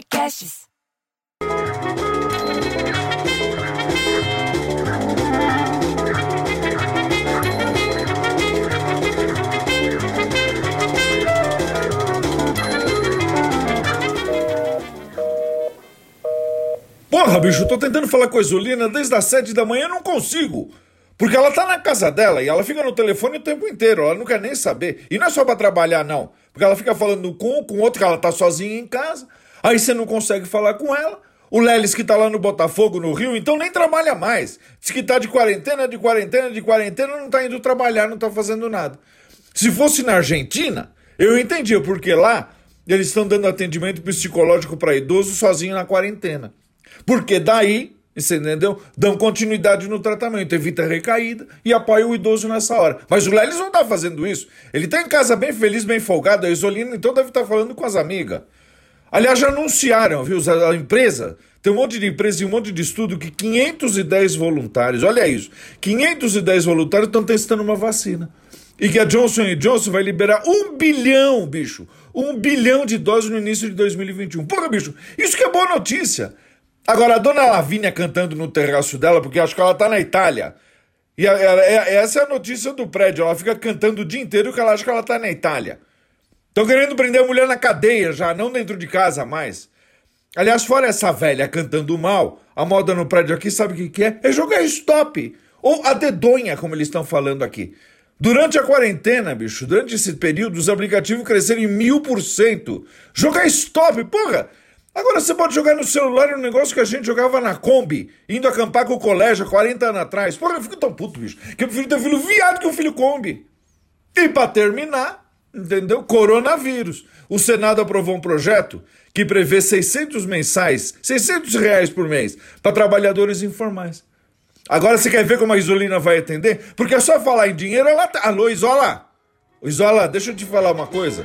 Podcasts. Porra, bicho, tô tentando falar com a Isolina desde as sete da manhã e não consigo. Porque ela tá na casa dela e ela fica no telefone o tempo inteiro, ela não quer nem saber. E não é só pra trabalhar, não. Porque ela fica falando com um, com outro, que ela tá sozinha em casa. Aí você não consegue falar com ela. O Lelis que tá lá no Botafogo, no Rio, então nem trabalha mais. Diz que tá de quarentena, de quarentena, de quarentena, não tá indo trabalhar, não tá fazendo nada. Se fosse na Argentina, eu entendia, porque lá eles estão dando atendimento psicológico para idoso sozinho na quarentena. Porque daí, você entendeu? Dão continuidade no tratamento, evita recaída e apoia o idoso nessa hora. Mas o Lelis não tá fazendo isso. Ele tá em casa bem feliz, bem folgado. A Isolina então deve estar tá falando com as amigas. Aliás, já anunciaram, viu? A empresa, tem um monte de empresa e um monte de estudo que 510 voluntários, olha isso, 510 voluntários estão testando uma vacina. E que a Johnson Johnson vai liberar um bilhão, bicho, um bilhão de doses no início de 2021. Porra, bicho, isso que é boa notícia. Agora, a dona Lavínia cantando no terraço dela, porque acho que ela tá na Itália. E a, a, a, essa é a notícia do prédio. Ela fica cantando o dia inteiro que ela acha que ela tá na Itália. Estão querendo prender a mulher na cadeia já, não dentro de casa mais. Aliás, fora essa velha cantando mal, a moda no prédio aqui, sabe o que, que é? É jogar stop. Ou a dedonha, como eles estão falando aqui. Durante a quarentena, bicho, durante esse período, os aplicativos cresceram em mil por cento. Jogar stop, porra! Agora você pode jogar no celular um negócio que a gente jogava na Kombi, indo acampar com o colégio há 40 anos atrás. Porra, eu fico tão puto, bicho, que eu prefiro ter filho viado que um filho Kombi. E para terminar, entendeu? Coronavírus. O Senado aprovou um projeto que prevê 600 mensais, 600 reais por mês, para trabalhadores informais. Agora você quer ver como a Isolina vai atender? Porque é só falar em dinheiro, ela tá... Alô, Isola? Isola, deixa eu te falar uma coisa.